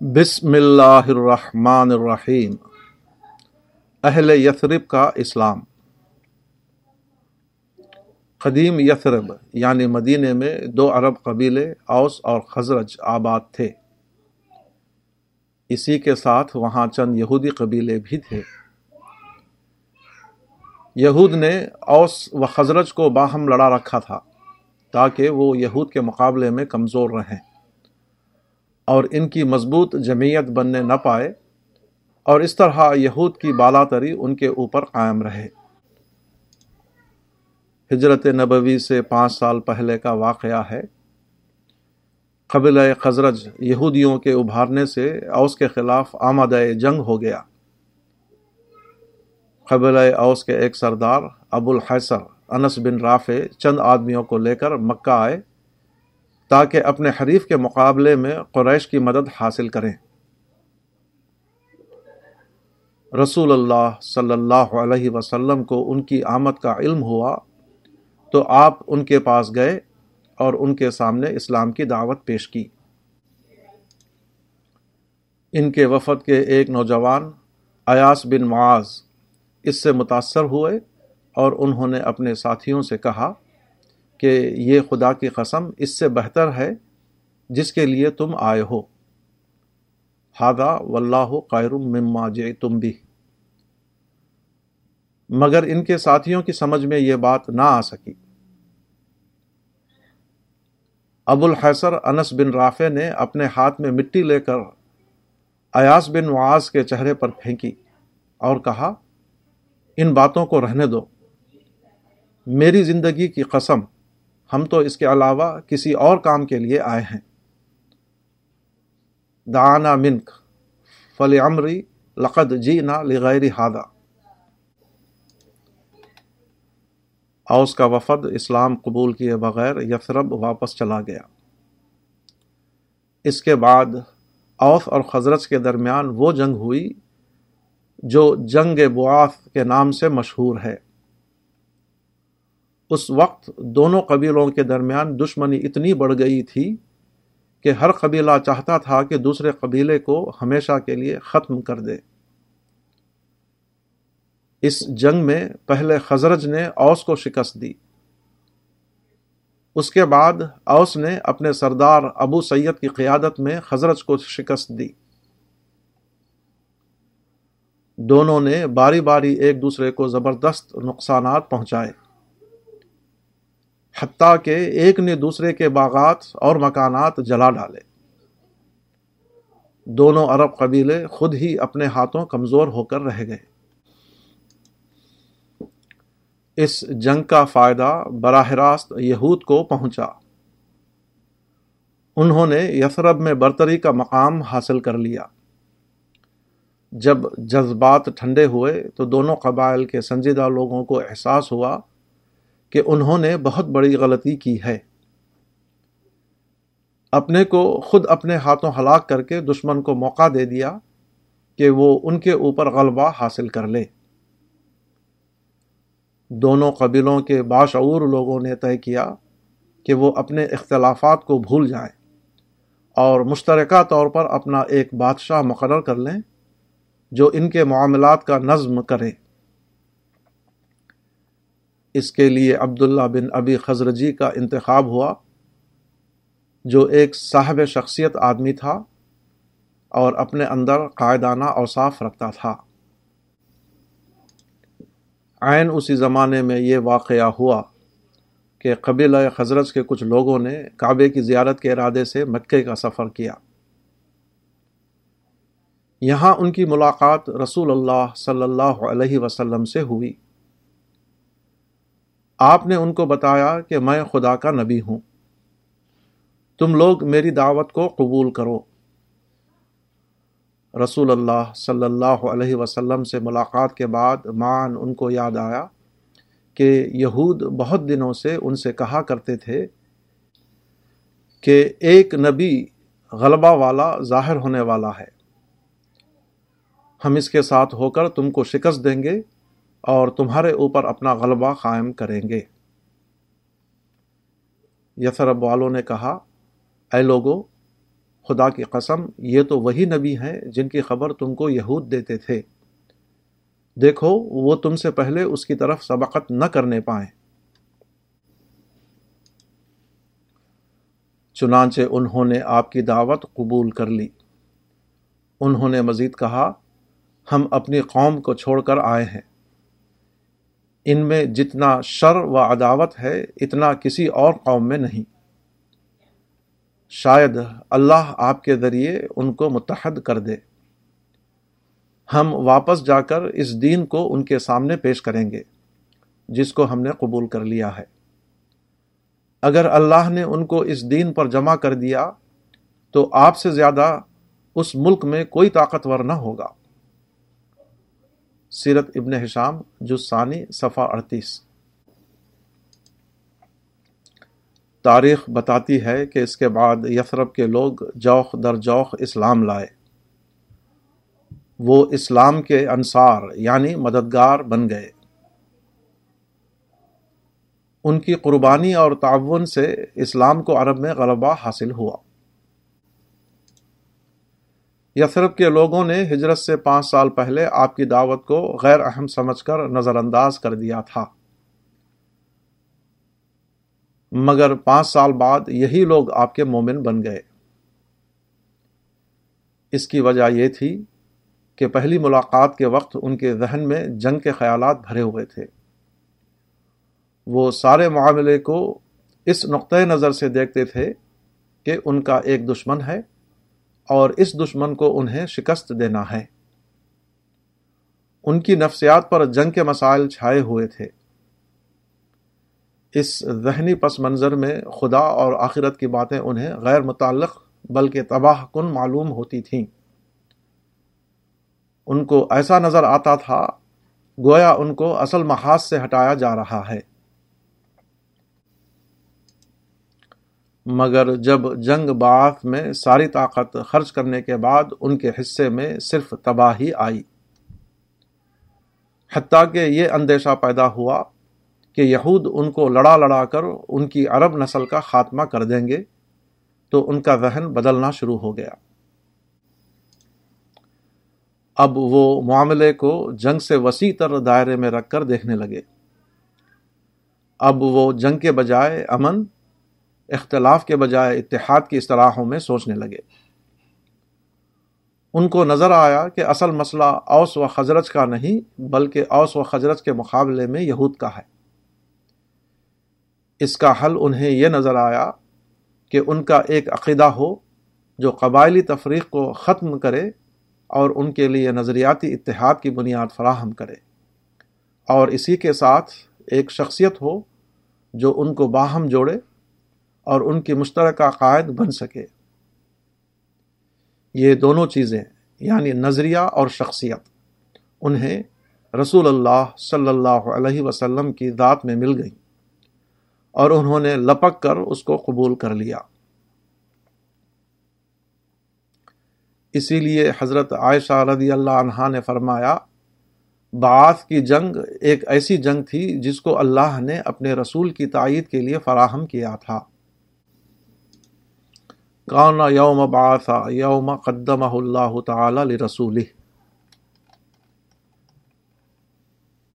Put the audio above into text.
بسم اللہ الرحمن الرحیم۔ اہل یثرب کا اسلام۔ قدیم یثرب یعنی مدینے میں دو عرب قبیلے اوس اور خزرج آباد تھے۔ اسی کے ساتھ وہاں چند یہودی قبیلے بھی تھے۔ یہود نے اوس و خزرج کو باہم لڑا رکھا تھا تاکہ وہ یہود کے مقابلے میں کمزور رہیں۔ اور ان کی مضبوط جمعیت بننے نہ پائے، اور اس طرح یہود کی بالا تری ان کے اوپر قائم رہے۔ ہجرت نبوی سے پانچ سال پہلے کا واقعہ ہے۔ قبل خزرج یہودیوں کے ابھارنے سے اوس کے خلاف آمد جنگ ہو گیا۔ قبل اوس کے ایک سردار ابو الحسر انس بن رافع چند آدمیوں کو لے کر مکہ آئے۔ تاکہ اپنے حریف کے مقابلے میں قریش کی مدد حاصل کریں۔ رسول اللہ صلی اللہ علیہ وسلم کو ان کی آمد کا علم ہوا تو آپ ان کے پاس گئے اور ان کے سامنے اسلام کی دعوت پیش کی۔ ان کے وفد کے ایک نوجوان، ایاس بن معاذ، اس سے متاثر ہوئے اور انہوں نے اپنے ساتھیوں سے کہا کہ یہ خدا کی قسم اس سے بہتر ہے جس کے لیے تم آئے ہو۔ ہادا واللہ قائر مما جے تم بھی۔ مگر ان کے ساتھیوں کی سمجھ میں یہ بات نہ آ سکی۔ ابو الحسر انس بن رافع نے اپنے ہاتھ میں مٹی لے کر ایاس بن معاذ کے چہرے پر پھینکی اور کہا، ان باتوں کو رہنے دو۔ میری زندگی کی قسم ہم تو اس کے علاوہ کسی اور کام کے لیے آئے ہیں۔ دانا منک فل عمری لقد جی نا لغیر ہادا اوس کا وفد اسلام قبول کیے بغیر یثرب واپس چلا گیا۔ اس کے بعد اوف اور خزرت کے درمیان وہ جنگ ہوئی جو جنگ بعاف کے نام سے مشہور ہے۔ اس وقت دونوں قبیلوں کے درمیان دشمنی اتنی بڑھ گئی تھی کہ ہر قبیلہ چاہتا تھا کہ دوسرے قبیلے کو ہمیشہ کے لیے ختم کر دے۔ اس جنگ میں پہلے خزرج نے اوس کو شکست دی۔ اس کے بعد اوس نے اپنے سردار ابو سید کی قیادت میں خزرج کو شکست دی۔ دونوں نے باری باری ایک دوسرے کو زبردست نقصانات پہنچائے۔ حتیٰ کہ ایک نے دوسرے کے باغات اور مکانات جلا ڈالے۔ دونوں عرب قبیلے خود ہی اپنے ہاتھوں کمزور ہو کر رہ گئے۔ اس جنگ کا فائدہ براہ راست یہود کو پہنچا۔ انہوں نے یثرب میں برتری کا مقام حاصل کر لیا۔ جب جذبات ٹھنڈے ہوئے تو دونوں قبائل کے سنجیدہ لوگوں کو احساس ہوا کہ انہوں نے بہت بڑی غلطی کی ہے۔ اپنے کو خود اپنے ہاتھوں ہلاک کر کے دشمن کو موقع دے دیا کہ وہ ان کے اوپر غلبہ حاصل کر لے۔ دونوں قبیلوں کے باشعور لوگوں نے طے کیا کہ وہ اپنے اختلافات کو بھول جائیں اور مشترکہ طور پر اپنا ایک بادشاہ مقرر کر لیں جو ان کے معاملات کا نظم کرے۔ اس کے لیے عبداللہ بن ابی خزرجی کا انتخاب ہوا، جو ایک صاحب شخصیت آدمی تھا اور اپنے اندر قائدانہ اوصاف رکھتا تھا۔ عین اسی زمانے میں یہ واقعہ ہوا کہ قبیلہ خزرج کے کچھ لوگوں نے کعبے کی زیارت کے ارادے سے مکے کا سفر کیا۔ یہاں ان کی ملاقات رسول اللہ صلی اللہ علیہ وسلم سے ہوئی۔ آپ نے ان کو بتایا کہ میں خدا کا نبی ہوں۔ تم لوگ میری دعوت کو قبول کرو۔ رسول اللہ صلی اللہ علیہ وسلم سے ملاقات کے بعد مان ان کو یاد آیا کہ یہود بہت دنوں سے ان سے کہا کرتے تھے کہ ایک نبی غلبہ والا ظاہر ہونے والا ہے۔ ہم اس کے ساتھ ہو کر تم کو شکست دیں گے۔ اور تمہارے اوپر اپنا غلبہ قائم کریں گے۔ یسرب والوں نے کہا، اے لوگو، خدا کی قسم، یہ تو وہی نبی ہیں جن کی خبر تم کو یہود دیتے تھے۔ دیکھو، وہ تم سے پہلے اس کی طرف سبقت نہ کرنے پائیں۔ چنانچہ انہوں نے آپ کی دعوت قبول کر لی۔ انہوں نے مزید کہا، ہم اپنی قوم کو چھوڑ کر آئے ہیں۔ ان میں جتنا شر و عداوت ہے، اتنا کسی اور قوم میں نہیں۔ شاید اللہ آپ کے ذریعے ان کو متحد کر دے۔ ہم واپس جا کر اس دین کو ان کے سامنے پیش کریں گے، جس کو ہم نے قبول کر لیا ہے۔ اگر اللہ نے ان کو اس دین پر جمع کر دیا، تو آپ سے زیادہ اس ملک میں کوئی طاقتور نہ ہوگا۔ سیرت ابن حشام ثانی صفا اڑتیس۔ تاریخ بتاتی ہے کہ اس کے بعد یثرب کے لوگ جوخ در جوخ اسلام لائے۔ وہ اسلام کے انصار یعنی مددگار بن گئے۔ ان کی قربانی اور تعاون سے اسلام کو عرب میں غلبہ حاصل ہوا۔ یثرب کے لوگوں نے ہجرت سے پانچ سال پہلے آپ کی دعوت کو غیر اہم سمجھ کر نظر انداز کر دیا تھا۔ مگر پانچ سال بعد یہی لوگ آپ کے مومن بن گئے۔ اس کی وجہ یہ تھی کہ پہلی ملاقات کے وقت ان کے ذہن میں جنگ کے خیالات بھرے ہوئے تھے۔ وہ سارے معاملے کو اس نقطۂ نظر سے دیکھتے تھے کہ ان کا ایک دشمن ہے۔ اور اس دشمن کو انہیں شکست دینا ہے۔ ان کی نفسیات پر جنگ کے مسائل چھائے ہوئے تھے۔ اس ذہنی پس منظر میں خدا اور آخرت کی باتیں انہیں غیر متعلق بلکہ تباہ کن معلوم ہوتی تھیں۔ ان کو ایسا نظر آتا تھا، گویا ان کو اصل محاذ سے ہٹایا جا رہا ہے۔ مگر جب جنگ بعث میں ساری طاقت خرچ کرنے کے بعد ان کے حصے میں صرف تباہی آئی۔ حتیٰ کہ یہ اندیشہ پیدا ہوا کہ یہود ان کو لڑا لڑا کر ان کی عرب نسل کا خاتمہ کر دیں گے، تو ان کا ذہن بدلنا شروع ہو گیا۔ اب وہ معاملے کو جنگ سے وسیع تر دائرے میں رکھ کر دیکھنے لگے۔ اب وہ جنگ کے بجائے امن اختلاف کے بجائے اتحاد کی اصطلاحوں میں سوچنے لگے۔ ان کو نظر آیا کہ اصل مسئلہ اوس و خزرج کا نہیں، بلکہ اوس و خزرج کے مقابلے میں یہود کا ہے۔ اس کا حل انہیں یہ نظر آیا کہ ان کا ایک عقیدہ ہو جو قبائلی تفریق کو ختم کرے اور ان کے لیے نظریاتی اتحاد کی بنیاد فراہم کرے۔ اور اسی کے ساتھ ایک شخصیت ہو جو ان کو باہم جوڑے اور ان کی مشترکہ قائد بن سکے۔ یہ دونوں چیزیں یعنی نظریہ اور شخصیت، انہیں رسول اللہ صلی اللہ علیہ وسلم کی ذات میں مل گئی اور انہوں نے لپک کر اس کو قبول کر لیا۔ اسی لیے حضرت عائشہ رضی اللہ عنہ نے فرمایا، بعث کی جنگ ایک ایسی جنگ تھی جس کو اللہ نے اپنے رسول کی تائید کے لیے فراہم کیا تھا۔ کانا یوم باسا یوم قدم اللہ تعالی لرسولہ